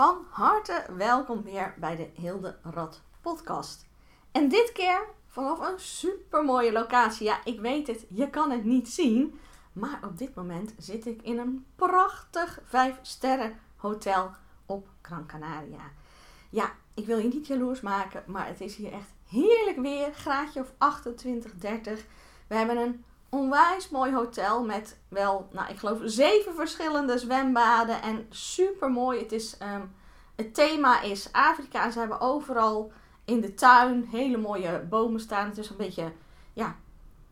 Van harte welkom weer bij de Hilde Rad podcast. En dit keer vanaf een super mooie locatie. Ja, ik weet het, je kan het niet zien. Maar op dit moment zit ik in een prachtig 5 sterren hotel op Gran Canaria. Ja, ik wil je niet jaloers maken, maar het is hier echt heerlijk weer. Graadje of 28, 30. We hebben een onwijs mooi hotel met wel, nou ik geloof zeven verschillende zwembaden en super mooi. Het, is, um, het thema is Afrika. Ze hebben overal in de tuin hele mooie bomen staan. Het is een beetje, ja,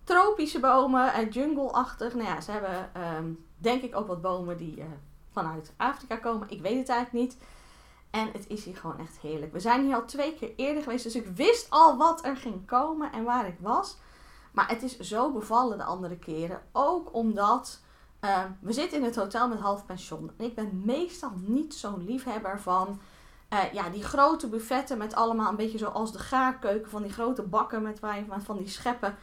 tropische bomen en jungle-achtig. Nou ja, ze hebben um, denk ik ook wat bomen die uh, vanuit Afrika komen. Ik weet het eigenlijk niet. En het is hier gewoon echt heerlijk. We zijn hier al twee keer eerder geweest, dus ik wist al wat er ging komen en waar ik was. Maar het is zo bevallen de andere keren. Ook omdat uh, we zitten in het hotel met half pension. En ik ben meestal niet zo'n liefhebber van uh, ja, die grote buffetten met allemaal een beetje zoals de gaarkeuken. Van die grote bakken met waar je van die scheppen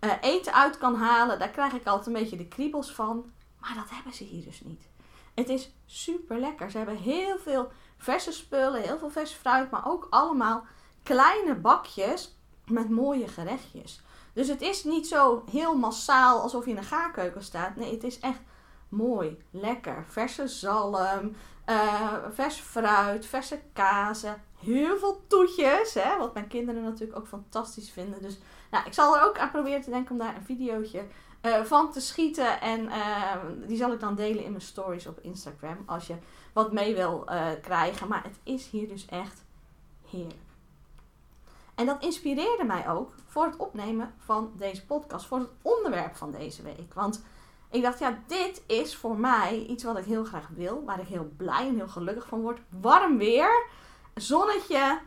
uh, eten uit kan halen. Daar krijg ik altijd een beetje de kriebels van. Maar dat hebben ze hier dus niet. Het is super lekker. Ze hebben heel veel verse spullen, heel veel vers fruit, maar ook allemaal kleine bakjes met mooie gerechtjes. Dus het is niet zo heel massaal alsof je in een gaarkeuken staat. Nee, het is echt mooi, lekker. Verse zalm, uh, vers fruit, verse kazen, heel veel toetjes. Hè, wat mijn kinderen natuurlijk ook fantastisch vinden. Dus nou, ik zal er ook aan proberen te denken om daar een videootje uh, van te schieten. En uh, die zal ik dan delen in mijn stories op Instagram. Als je wat mee wil krijgen. Maar het is hier dus echt heerlijk. En dat inspireerde mij ook voor het opnemen van deze podcast, voor het onderwerp van deze week. Want ik dacht, ja, dit is voor mij iets wat ik heel graag wil, waar ik heel blij en heel gelukkig van word. Warm weer, zonnetje,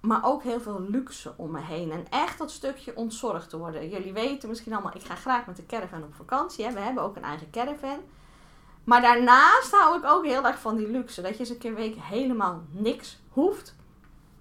maar ook heel veel luxe om me heen. En echt dat stukje ontzorgd te worden. Jullie weten misschien allemaal, ik ga graag met de caravan op vakantie. We hebben ook een eigen caravan. Maar daarnaast hou ik ook heel erg van die luxe. Dat je eens een keer een week helemaal niks hoeft.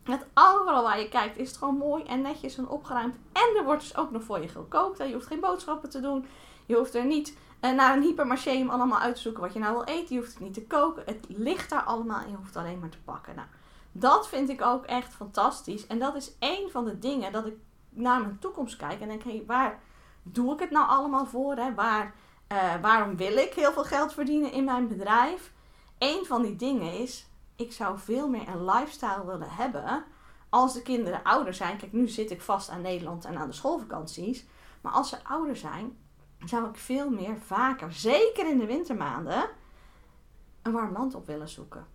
Met overal waar je kijkt is het gewoon mooi en netjes en opgeruimd. En er wordt dus ook nog voor je gekookt. Je hoeft geen boodschappen te doen. Je hoeft er niet uh, naar een hypermarché om allemaal uit te zoeken wat je nou wil eten. Je hoeft het niet te koken. Het ligt daar allemaal en je hoeft alleen maar te pakken. Nou, dat vind ik ook echt fantastisch. En dat is één van de dingen dat ik naar mijn toekomst kijk. En denk, hé, hey, waar doe ik het nou allemaal voor? Hè? Waar, uh, waarom wil ik heel veel geld verdienen in mijn bedrijf? Eén van die dingen is, ik zou veel meer een lifestyle willen hebben als de kinderen ouder zijn. Kijk, nu zit ik vast aan Nederland en aan de schoolvakanties. Maar als ze ouder zijn, zou ik veel meer vaker, zeker in de wintermaanden, een warm land op willen zoeken.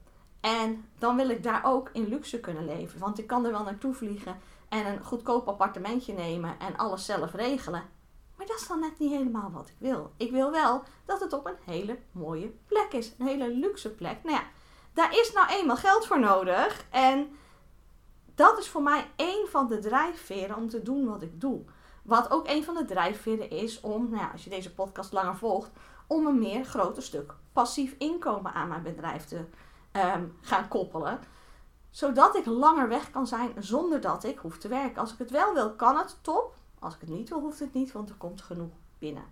En dan wil ik daar ook in luxe kunnen leven. Want ik kan er wel naartoe vliegen en een goedkoop appartementje nemen en alles zelf regelen. Maar dat is dan net niet helemaal wat ik wil. Ik wil wel dat het op een hele mooie plek is. Een hele luxe plek. Nou ja, daar is nou eenmaal geld voor nodig. En dat is voor mij een van de drijfveren om te doen wat ik doe. Wat ook een van de drijfveren is om, nou ja, als je deze podcast langer volgt, om een meer groter stuk passief inkomen aan mijn bedrijf te um, gaan koppelen. Zodat ik langer weg kan zijn zonder dat ik hoef te werken. Als ik het wel wil, kan het top. Als ik het niet wil, hoeft het niet, want er komt genoeg binnen.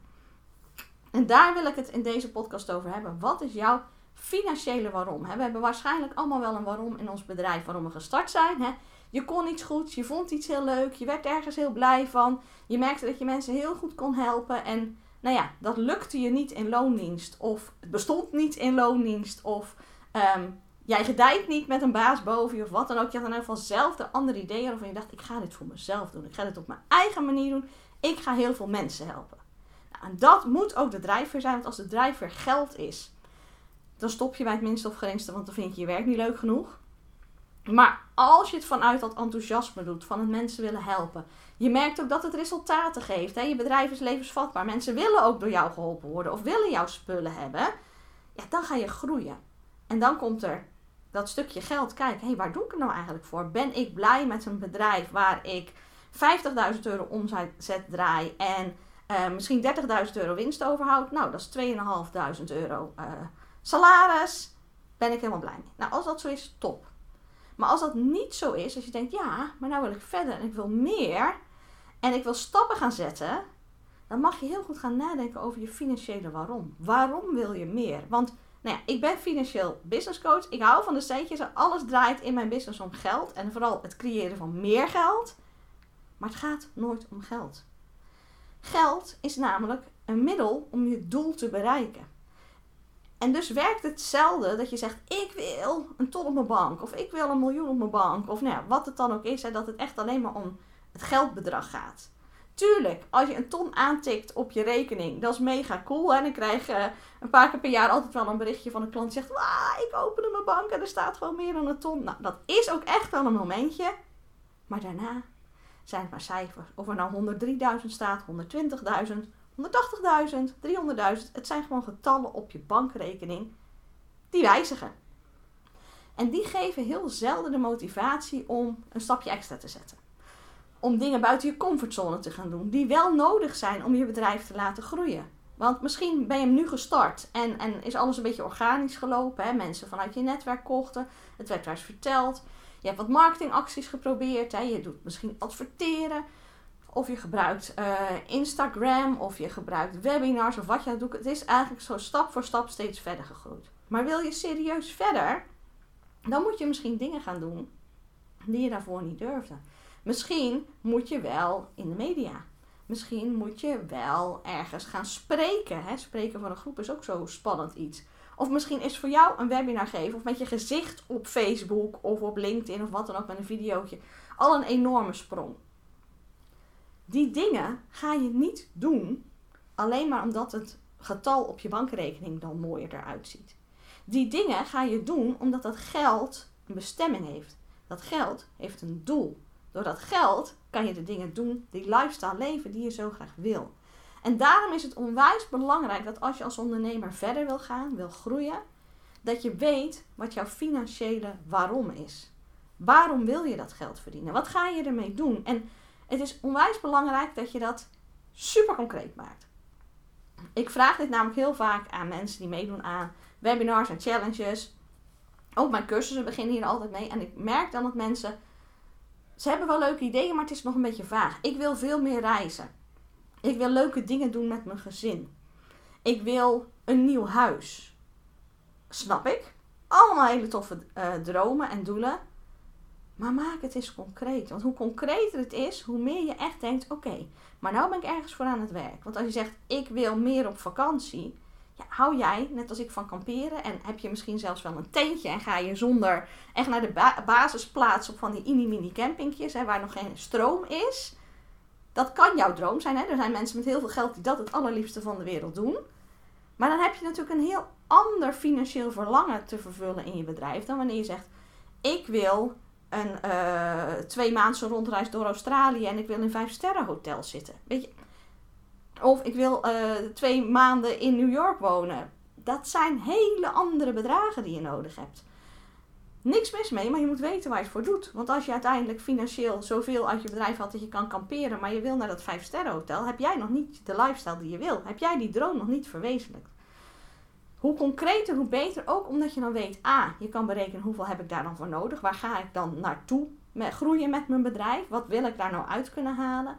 En daar wil ik het in deze podcast over hebben. Wat is jouw financiële waarom? We hebben waarschijnlijk allemaal wel een waarom in ons bedrijf waarom we gestart zijn. Je kon iets goeds, je vond iets heel leuk, je werd ergens heel blij van. Je merkte dat je mensen heel goed kon helpen. En nou ja, dat lukte je niet in loondienst. Of het bestond niet in loondienst. Of um, jij gedijt niet met een baas boven je of wat dan ook. Je had in ieder geval zelf de andere ideeën waarvan je dacht, ik ga dit voor mezelf doen. Ik ga dit op mijn eigen manier doen. Ik ga heel veel mensen helpen. Nou, en dat moet ook de drijfveer zijn. Want als de drijfveer geld is, dan stop je bij het minste of geringste. Want dan vind je je werk niet leuk genoeg. Maar als je het vanuit dat enthousiasme doet, van het mensen willen helpen. Je merkt ook dat het resultaten geeft. Hè? Je bedrijf is levensvatbaar. Mensen willen ook door jou geholpen worden of willen jouw spullen hebben. Ja, dan ga je groeien. En dan komt er dat stukje geld. Kijk, hé, waar doe ik het nou eigenlijk voor? Ben ik blij met een bedrijf waar ik 50.000 euro omzet draai en uh, misschien 30.000 euro winst overhoud? Nou, dat is 2.500 euro uh, salaris. Ben ik helemaal blij mee. Nou, als dat zo is, top. Maar als dat niet zo is, als je denkt, ja, maar nou wil ik verder en ik wil meer en ik wil stappen gaan zetten, dan mag je heel goed gaan nadenken over je financiële waarom. Waarom wil je meer? Want Nou ja, ik ben financieel business coach. Ik hou van de centjes en alles draait in mijn business om geld. En vooral het creëren van meer geld. Maar het gaat nooit om geld. Geld is namelijk een middel om je doel te bereiken. En dus werkt hetzelfde dat je zegt: Ik wil een ton op mijn bank. Of ik wil een miljoen op mijn bank. Of nou ja, wat het dan ook is. Hè, dat het echt alleen maar om het geldbedrag gaat. Tuurlijk, als je een ton aantikt op je rekening, dat is mega cool. En dan krijg je een paar keer per jaar altijd wel een berichtje van een klant die zegt: ik opende mijn bank en er staat gewoon meer dan een ton. Nou, dat is ook echt wel een momentje. Maar daarna zijn het maar cijfers. Of er nou 103.000 staat, 120.000, 180.000, 300.000. Het zijn gewoon getallen op je bankrekening die wijzigen. En die geven heel zelden de motivatie om een stapje extra te zetten. Om dingen buiten je comfortzone te gaan doen, die wel nodig zijn om je bedrijf te laten groeien. Want misschien ben je hem nu gestart en, en is alles een beetje organisch gelopen. Hè? Mensen vanuit je netwerk kochten, het werd verteld. Je hebt wat marketingacties geprobeerd. Hè? Je doet misschien adverteren. Of je gebruikt uh, Instagram of je gebruikt webinars of wat je doet. Het is eigenlijk zo stap voor stap steeds verder gegroeid. Maar wil je serieus verder, dan moet je misschien dingen gaan doen die je daarvoor niet durfde. Misschien moet je wel in de media. Misschien moet je wel ergens gaan spreken. Hè? Spreken voor een groep is ook zo spannend iets. Of misschien is voor jou een webinar geven of met je gezicht op Facebook of op LinkedIn of wat dan ook met een videootje al een enorme sprong. Die dingen ga je niet doen alleen maar omdat het getal op je bankrekening dan mooier eruit ziet. Die dingen ga je doen omdat dat geld een bestemming heeft. Dat geld heeft een doel. Door dat geld kan je de dingen doen, die lifestyle leven die je zo graag wil. En daarom is het onwijs belangrijk dat als je als ondernemer verder wil gaan, wil groeien, dat je weet wat jouw financiële waarom is. Waarom wil je dat geld verdienen? Wat ga je ermee doen? En het is onwijs belangrijk dat je dat super concreet maakt. Ik vraag dit namelijk heel vaak aan mensen die meedoen aan webinars en challenges. Ook mijn cursussen beginnen hier altijd mee. En ik merk dan dat mensen. Ze hebben wel leuke ideeën, maar het is nog een beetje vaag. Ik wil veel meer reizen. Ik wil leuke dingen doen met mijn gezin. Ik wil een nieuw huis. Snap ik? Allemaal hele toffe uh, dromen en doelen. Maar maak het eens concreet. Want hoe concreter het is, hoe meer je echt denkt: oké, maar nou ben ik ergens voor aan het werk. Want als je zegt: ik wil meer op vakantie. Ja, hou jij, net als ik, van kamperen en heb je misschien zelfs wel een tentje en ga je zonder echt naar de basisplaats op van die mini-mini campingjes hè, waar nog geen stroom is. Dat kan jouw droom zijn. Hè? Er zijn mensen met heel veel geld die dat het allerliefste van de wereld doen. Maar dan heb je natuurlijk een heel ander financieel verlangen te vervullen in je bedrijf dan wanneer je zegt: ik wil een uh, twee maandse rondreis door Australië en ik wil in vijf sterren hotel zitten. Weet je? Of ik wil uh, twee maanden in New York wonen. Dat zijn hele andere bedragen die je nodig hebt. Niks mis mee, maar je moet weten waar je het voor doet. Want als je uiteindelijk financieel zoveel uit je bedrijf had dat je kan kamperen, maar je wil naar dat vijf sterren hotel, heb jij nog niet de lifestyle die je wil. Heb jij die droom nog niet verwezenlijkt. Hoe concreter, hoe beter. Ook omdat je dan weet, A, je kan berekenen hoeveel heb ik daar dan voor nodig. Waar ga ik dan naartoe met, groeien met mijn bedrijf? Wat wil ik daar nou uit kunnen halen?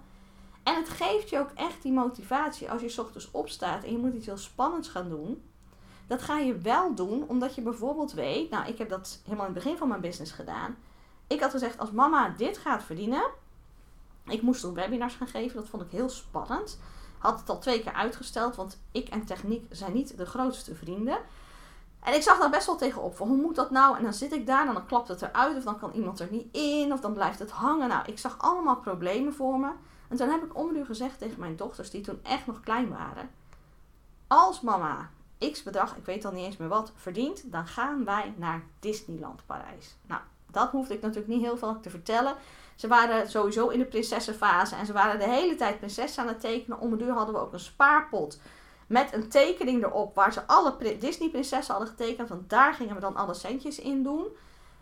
En het geeft je ook echt die motivatie als je ochtends opstaat en je moet iets heel spannends gaan doen. Dat ga je wel doen omdat je bijvoorbeeld weet, nou ik heb dat helemaal in het begin van mijn business gedaan. Ik had gezegd als mama dit gaat verdienen. Ik moest toen webinars gaan geven, dat vond ik heel spannend. Had het al twee keer uitgesteld, want ik en techniek zijn niet de grootste vrienden. En ik zag daar best wel tegenop van hoe moet dat nou? En dan zit ik daar en dan klapt het eruit of dan kan iemand er niet in of dan blijft het hangen. Nou, ik zag allemaal problemen voor me. En toen heb ik om nu gezegd tegen mijn dochters, die toen echt nog klein waren. Als mama x bedrag, ik weet al niet eens meer wat, verdient, dan gaan wij naar Disneyland Parijs. Nou, dat hoefde ik natuurlijk niet heel veel te vertellen. Ze waren sowieso in de prinsessenfase en ze waren de hele tijd prinses aan het tekenen. Om hadden we ook een spaarpot met een tekening erop waar ze alle Disney-prinsessen hadden getekend. Want daar gingen we dan alle centjes in doen.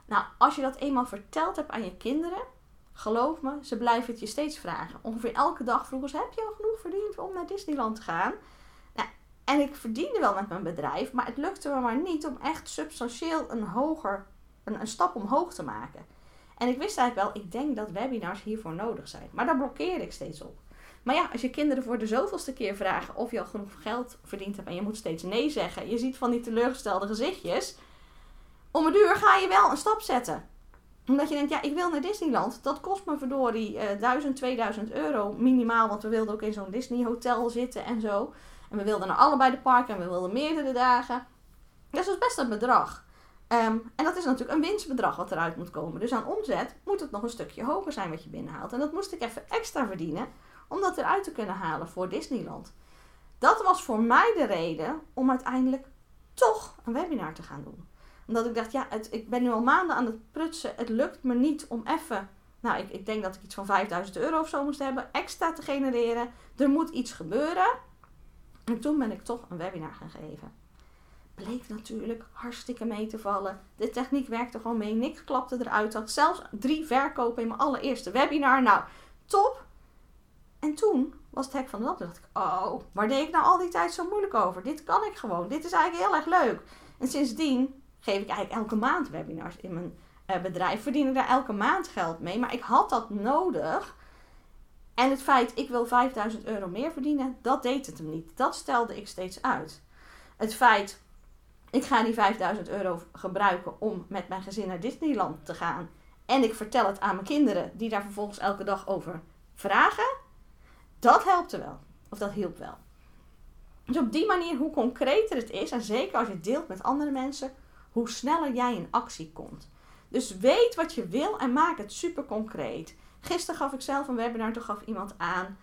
Nou, als je dat eenmaal verteld hebt aan je kinderen, geloof me, ze blijven het je steeds vragen. Ongeveer elke dag vroegen ze: Heb je al genoeg verdiend om naar Disneyland te gaan? Nou, en ik verdiende wel met mijn bedrijf, maar het lukte me maar niet om echt substantieel een hoger, een, een stap omhoog te maken. En ik wist eigenlijk wel, ik denk dat webinars hiervoor nodig zijn. Maar daar blokkeerde ik steeds op. Maar ja, als je kinderen voor de zoveelste keer vragen of je al genoeg geld verdiend hebt en je moet steeds nee zeggen, je ziet van die teleurgestelde gezichtjes, om een duur ga je wel een stap zetten. Omdat je denkt, ja, ik wil naar Disneyland. Dat kost me verdorie uh, 1000, 2000 euro minimaal, want we wilden ook in zo'n Disney hotel zitten en zo. En we wilden naar allebei de parken en we wilden meerdere dagen. Dus dat is best een bedrag. Ehm, en dat is natuurlijk een winstbedrag wat eruit moet komen. Dus aan omzet moet het nog een stukje hoger zijn wat je binnenhaalt. En dat moest ik even extra verdienen om dat eruit te kunnen halen voor Disneyland. Dat was voor mij de reden om uiteindelijk toch een webinar te gaan doen. Omdat ik dacht, ja, ik ben nu al maanden aan het prutsen. Het lukt me niet om even, nou, ik, ik denk dat ik iets van 5000 euro of zo moest hebben, extra te genereren. Er moet iets gebeuren. En toen ben ik toch een webinar gaan geven bleek natuurlijk hartstikke mee te vallen. De techniek werkte gewoon mee. Niks klapte eruit. Had zelfs drie verkopen in mijn allereerste webinar. Nou, top. En toen was het hek van de lamp. Toen dacht ik, oh, waar deed ik nou al die tijd zo moeilijk over? Dit kan ik gewoon. Dit is eigenlijk heel erg leuk. En sindsdien geef ik eigenlijk elke maand webinars in mijn uh, bedrijf. Verdien ik daar elke maand geld mee. Maar ik had dat nodig. En het feit, ik wil 5000 euro meer verdienen, dat deed het hem niet. Dat stelde ik steeds uit. Het feit, ik ga die 5000 euro gebruiken om met mijn gezin naar Disneyland te gaan. En ik vertel het aan mijn kinderen, die daar vervolgens elke dag over vragen. Dat helpt er wel. Of dat hielp wel. Dus op die manier, hoe concreter het is, en zeker als je deelt met andere mensen, hoe sneller jij in actie komt. Dus weet wat je wil en maak het super concreet. Gisteren gaf ik zelf een webinar, toen gaf iemand aan.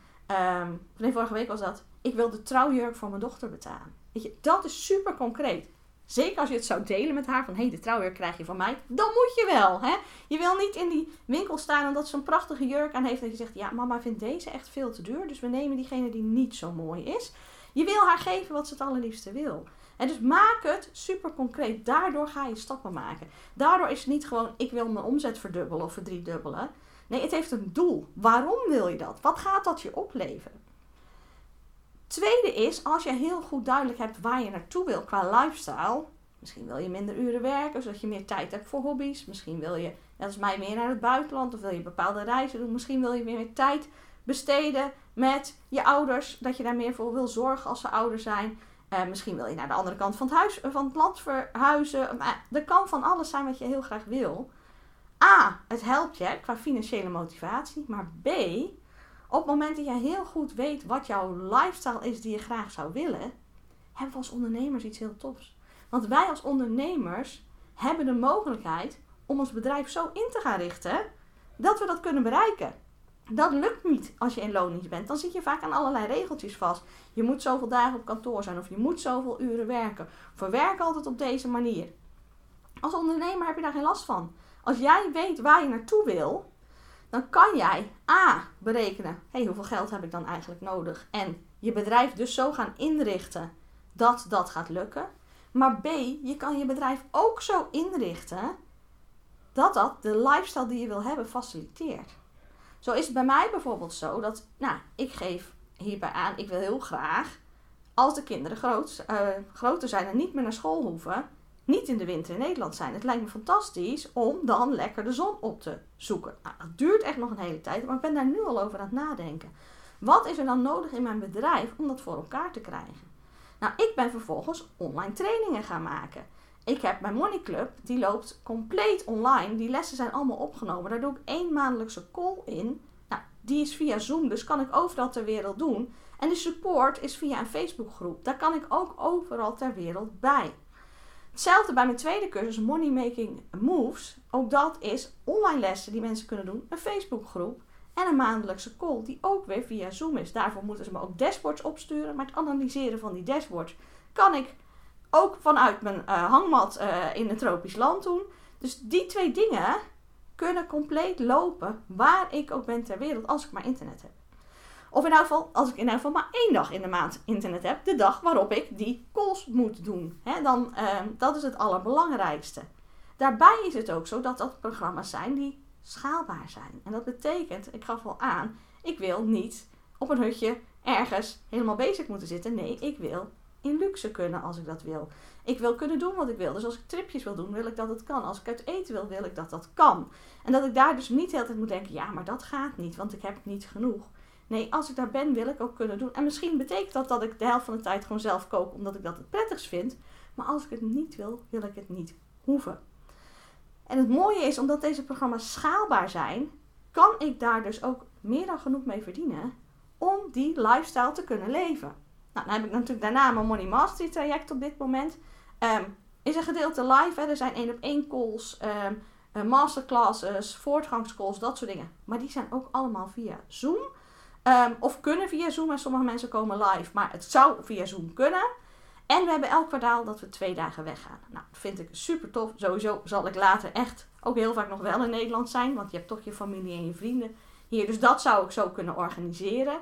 Um, nee, vorige week was dat. Ik wil de trouwjurk voor mijn dochter betalen. Weet je, dat is super concreet. Zeker als je het zou delen met haar van hé, hey, de trouwjurk krijg je van mij. Dan moet je wel. Hè? Je wil niet in die winkel staan omdat ze een prachtige jurk aan heeft. Dat je zegt, ja, mama vindt deze echt veel te duur. Dus we nemen diegene die niet zo mooi is. Je wil haar geven wat ze het allerliefste wil. En dus maak het super concreet. Daardoor ga je stappen maken. Daardoor is het niet gewoon, ik wil mijn omzet verdubbelen of verdriedubbelen. Nee, het heeft een doel. Waarom wil je dat? Wat gaat dat je opleveren? Tweede is, als je heel goed duidelijk hebt waar je naartoe wil qua lifestyle. Misschien wil je minder uren werken, zodat je meer tijd hebt voor hobby's. Misschien wil je, net als mij, meer naar het buitenland. Of wil je bepaalde reizen doen. Misschien wil je meer tijd besteden met je ouders. Dat je daar meer voor wil zorgen als ze ouder zijn. Uh, misschien wil je naar de andere kant van het, huis, van het land verhuizen. Maar er kan van alles zijn wat je heel graag wil. A, het helpt je qua financiële motivatie. Maar B, op het moment dat je heel goed weet wat jouw lifestyle is die je graag zou willen, hebben we als ondernemers iets heel tofs. Want wij als ondernemers hebben de mogelijkheid om ons bedrijf zo in te gaan richten dat we dat kunnen bereiken. Dat lukt niet als je in loondienst bent. Dan zit je vaak aan allerlei regeltjes vast. Je moet zoveel dagen op kantoor zijn of je moet zoveel uren werken. Of werk altijd op deze manier. Als ondernemer heb je daar geen last van. Als jij weet waar je naartoe wil, dan kan jij A berekenen, hey, hoeveel geld heb ik dan eigenlijk nodig? En je bedrijf dus zo gaan inrichten dat dat gaat lukken. Maar B, je kan je bedrijf ook zo inrichten dat dat de lifestyle die je wil hebben faciliteert. Zo is het bij mij bijvoorbeeld zo dat, nou, ik geef hierbij aan, ik wil heel graag, als de kinderen uh, groter zijn en niet meer naar school hoeven, niet in de winter in Nederland zijn. Het lijkt me fantastisch om dan lekker de zon op te zoeken. Nou, dat duurt echt nog een hele tijd, maar ik ben daar nu al over aan het nadenken. Wat is er dan nodig in mijn bedrijf om dat voor elkaar te krijgen? Nou, ik ben vervolgens online trainingen gaan maken. Ik heb mijn Money Club, die loopt compleet online. Die lessen zijn allemaal opgenomen. Daar doe ik één maandelijkse call in. Nou, die is via Zoom, dus kan ik overal ter wereld doen. En de support is via een Facebookgroep. Daar kan ik ook overal ter wereld bij. Hetzelfde bij mijn tweede cursus Money Making Moves. Ook dat is online lessen die mensen kunnen doen, een Facebookgroep en een maandelijkse call die ook weer via Zoom is. Daarvoor moeten ze me ook dashboards opsturen. Maar het analyseren van die dashboards kan ik ook vanuit mijn uh, hangmat uh, in het tropisch land doen. Dus die twee dingen kunnen compleet lopen waar ik ook ben ter wereld als ik maar internet heb. Of in elk geval, als ik in elk geval maar één dag in de maand internet heb, de dag waarop ik die calls moet doen. Dan, uh, dat is het allerbelangrijkste. Daarbij is het ook zo dat dat programma's zijn die schaalbaar zijn. En dat betekent, ik gaf al aan, ik wil niet op een hutje ergens helemaal bezig moeten zitten. Nee, ik wil in luxe kunnen als ik dat wil. Ik wil kunnen doen wat ik wil. Dus als ik tripjes wil doen, wil ik dat het kan. Als ik uit eten wil, wil ik dat dat kan. En dat ik daar dus niet de hele tijd moet denken, ja, maar dat gaat niet, want ik heb niet genoeg. Nee, als ik daar ben, wil ik ook kunnen doen. En misschien betekent dat dat ik de helft van de tijd gewoon zelf kook, omdat ik dat het prettigst vind. Maar als ik het niet wil, wil ik het niet hoeven. En het mooie is, omdat deze programma's schaalbaar zijn, kan ik daar dus ook meer dan genoeg mee verdienen om die lifestyle te kunnen leven. Nou, dan heb ik natuurlijk daarna mijn Money Mastery traject op dit moment. Um, is een gedeelte live, hè. er zijn één op één calls, um, masterclasses, voortgangscalls, dat soort dingen. Maar die zijn ook allemaal via Zoom. Um, of kunnen via Zoom en sommige mensen komen live, maar het zou via Zoom kunnen. En we hebben elk kwartaal dat we twee dagen weggaan. Nou, dat vind ik super tof. Sowieso zal ik later echt ook heel vaak nog wel in Nederland zijn, want je hebt toch je familie en je vrienden hier. Dus dat zou ik zo kunnen organiseren.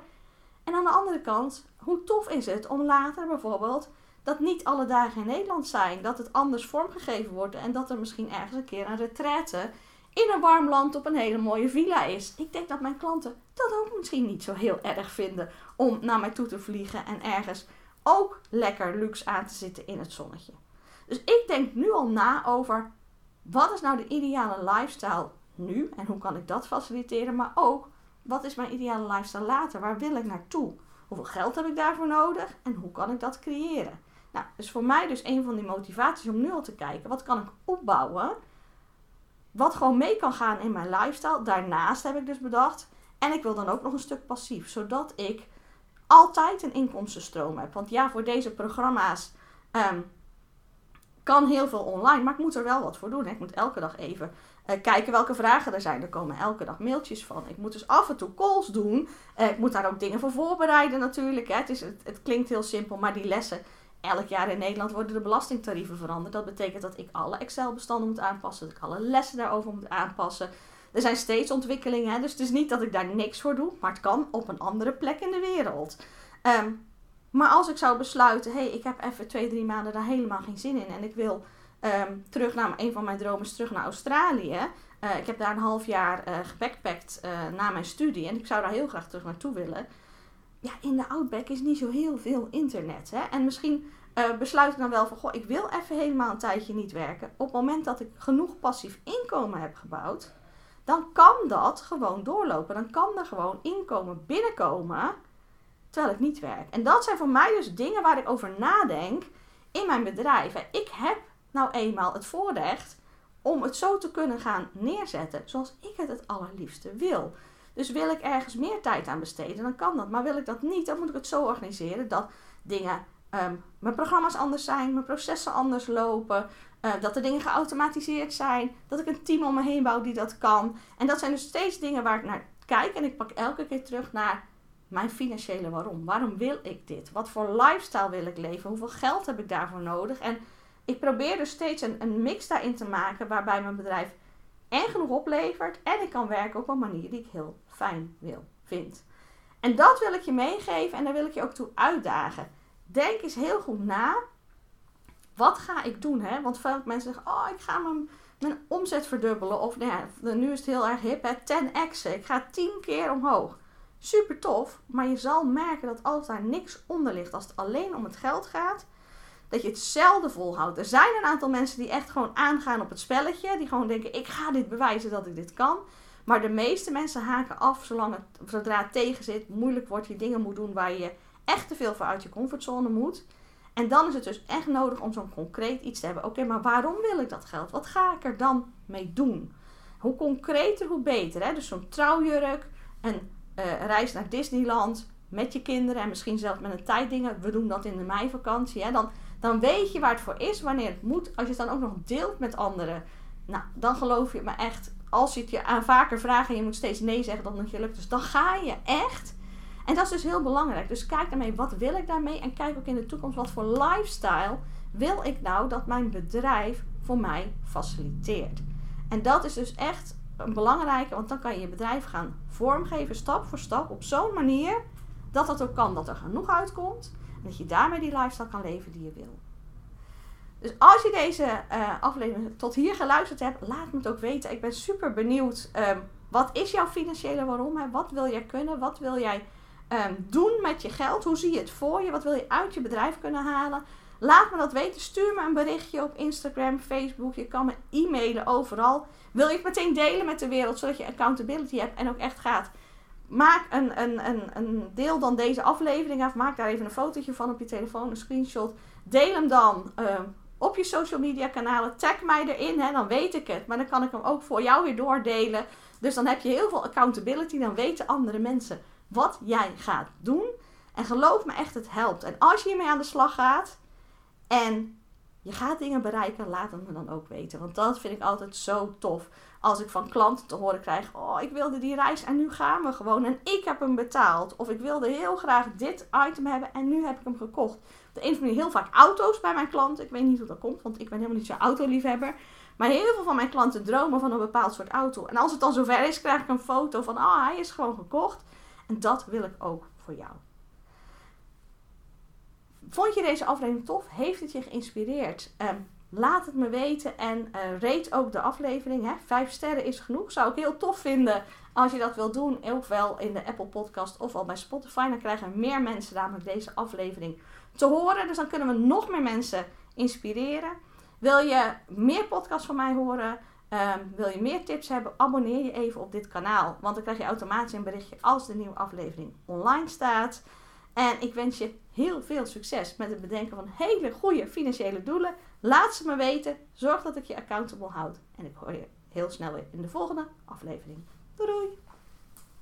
En aan de andere kant, hoe tof is het om later bijvoorbeeld dat niet alle dagen in Nederland zijn, dat het anders vormgegeven wordt en dat er misschien ergens een keer een retraite in een warm land op een hele mooie villa is. Ik denk dat mijn klanten dat ook misschien niet zo heel erg vinden om naar mij toe te vliegen en ergens ook lekker luxe aan te zitten in het zonnetje. Dus ik denk nu al na over wat is nou de ideale lifestyle nu en hoe kan ik dat faciliteren, maar ook wat is mijn ideale lifestyle later? Waar wil ik naartoe? Hoeveel geld heb ik daarvoor nodig en hoe kan ik dat creëren? Nou, dus voor mij dus een van die motivaties om nu al te kijken, wat kan ik opbouwen? Wat gewoon mee kan gaan in mijn lifestyle. Daarnaast heb ik dus bedacht, en ik wil dan ook nog een stuk passief, zodat ik altijd een inkomstenstroom heb. Want ja, voor deze programma's um, kan heel veel online, maar ik moet er wel wat voor doen. Ik moet elke dag even uh, kijken welke vragen er zijn. Er komen elke dag mailtjes van. Ik moet dus af en toe calls doen. Uh, ik moet daar ook dingen voor voorbereiden natuurlijk. Hè. Het, is, het, het, klinkt heel simpel, maar die lessen. Elk jaar in Nederland worden de belastingtarieven veranderd. Dat betekent dat ik alle Excel-bestanden moet aanpassen. Dat ik alle lessen daarover moet aanpassen. Er zijn steeds ontwikkelingen. Hè. Dus het is niet dat ik daar niks voor doe. Maar het kan op een andere plek in de wereld. Um, maar als ik zou besluiten, hé, hey, ik heb even twee, drie maanden daar helemaal geen zin in en ik wil um, terug naar een van mijn dromen terug naar Australië. Uh, ik heb daar een half jaar uh, gebackpackt uh, na mijn studie en ik zou daar heel graag terug naartoe willen. Ja, in de Outback is niet zo heel veel internet. Hè? En misschien besluit ik dan wel van, goh, ik wil even helemaal een tijdje niet werken. Op het moment dat ik genoeg passief inkomen heb gebouwd, dan kan dat gewoon doorlopen. Dan kan er gewoon inkomen binnenkomen terwijl ik niet werk. En dat zijn voor mij dus dingen waar ik over nadenk in mijn bedrijf. Ik heb nou eenmaal het voorrecht om het zo te kunnen gaan neerzetten zoals ik het het allerliefste wil. Dus wil ik ergens meer tijd aan besteden, dan kan dat. Maar wil ik dat niet, dan moet ik het zo organiseren dat dingen, um, mijn programma's anders zijn, mijn processen anders lopen, uh, dat er dingen geautomatiseerd zijn, dat ik een team om me heen bouw die dat kan. En dat zijn dus steeds dingen waar ik naar kijk en ik pak elke keer terug naar mijn financiële waarom. Waarom wil ik dit? Wat voor lifestyle wil ik leven? Hoeveel geld heb ik daarvoor nodig? En ik probeer dus steeds een, een mix daarin te maken waarbij mijn bedrijf en genoeg oplevert en ik kan werken op een manier die ik heel fijn wil, vind. En dat wil ik je meegeven en daar wil ik je ook toe uitdagen. Denk eens heel goed na. Wat ga ik doen? Hè? Want veel mensen zeggen, oh ik ga mijn, mijn omzet verdubbelen. Of nou nu is het heel erg hip, hè? 10x. Ik ga 10 keer omhoog. Super tof, maar je zal merken dat als daar niks onder ligt, als het alleen om het geld gaat, dat je het zelden volhoudt. Er zijn een aantal mensen die echt gewoon aangaan op het spelletje, die gewoon denken: ik ga dit bewijzen dat ik dit kan. Maar de meeste mensen haken af zolang het, zodra het tegen zit, moeilijk wordt, je dingen moet doen waar je echt te veel voor uit je comfortzone moet. En dan is het dus echt nodig om zo'n concreet iets te hebben. Oké, maar waarom wil ik dat geld? Wat ga ik er dan mee doen? Hoe concreter, hoe beter. Hè? Dus zo'n trouwjurk, een uh, reis naar Disneyland met je kinderen en misschien zelfs met een tijddingen. We doen dat in de meivakantie. Hè? Dan, dan weet je waar het voor is, wanneer het moet. Als je het dan ook nog deelt met anderen, nou, dan geloof je me echt. Als je het je aan vaker vraagt en je moet steeds nee zeggen, dat het je lukt. Dus dan ga je echt. En dat is dus heel belangrijk. Dus kijk daarmee, wat wil ik daarmee? En kijk ook in de toekomst, wat voor lifestyle wil ik nou dat mijn bedrijf voor mij faciliteert? En dat is dus echt een belangrijke, want dan kan je je bedrijf gaan vormgeven, stap voor stap, op zo'n manier dat dat ook kan, dat er genoeg uitkomt en dat je daarmee die lifestyle kan leven die je wil. Dus als je deze uh, aflevering tot hier geluisterd hebt, laat me het ook weten. Ik ben super benieuwd. Um, wat is jouw financiële waarom? Hè? Wat wil jij kunnen? Wat wil jij um, doen met je geld? Hoe zie je het voor je? Wat wil je uit je bedrijf kunnen halen? Laat me dat weten. Stuur me een berichtje op Instagram, Facebook. Je kan me e-mailen overal. Wil je het meteen delen met de wereld, zodat je accountability hebt en ook echt gaat maak een, een, een, een deel dan deze aflevering af. Maak daar even een fotootje van op je telefoon, een screenshot. Deel hem dan uh, op je social media kanalen. Tag mij erin, hè, dan weet ik het. Maar dan kan ik hem ook voor jou weer doordelen. Dus dan heb je heel veel accountability. Dan weten andere mensen wat jij gaat doen. En geloof me echt, het helpt. En als je hiermee aan de slag gaat en je gaat dingen bereiken, laat het me dan ook weten. Want dat vind ik altijd zo tof. Als ik van klanten te horen krijg: Oh, ik wilde die reis en nu gaan we gewoon. En ik heb hem betaald. Of ik wilde heel graag dit item hebben en nu heb ik hem gekocht. De een of heel vaak auto's bij mijn klanten. Ik weet niet hoe dat komt, want ik ben helemaal niet zo'n autoliefhebber. Maar heel veel van mijn klanten dromen van een bepaald soort auto. En als het dan zover is, krijg ik een foto van: Oh, hij is gewoon gekocht. En dat wil ik ook voor jou. Vond je deze aflevering tof? Heeft het je geïnspireerd? Um, laat het me weten en uh, rate ook de aflevering. Hè? Vijf sterren is genoeg. Zou ik heel tof vinden als je dat wil doen. Ook wel in de Apple Podcast of al bij Spotify. Dan krijgen meer mensen namelijk deze aflevering te horen. Dus dan kunnen we nog meer mensen inspireren. Wil je meer podcasts van mij horen? Um, wil je meer tips hebben? Abonneer je even op dit kanaal. Want dan krijg je automatisch een berichtje als de nieuwe aflevering online staat. En ik wens je heel veel succes met het bedenken van hele goede financiële doelen. Laat ze me weten. Zorg dat ik je accountable houd. En ik hoor je heel snel weer in de volgende aflevering.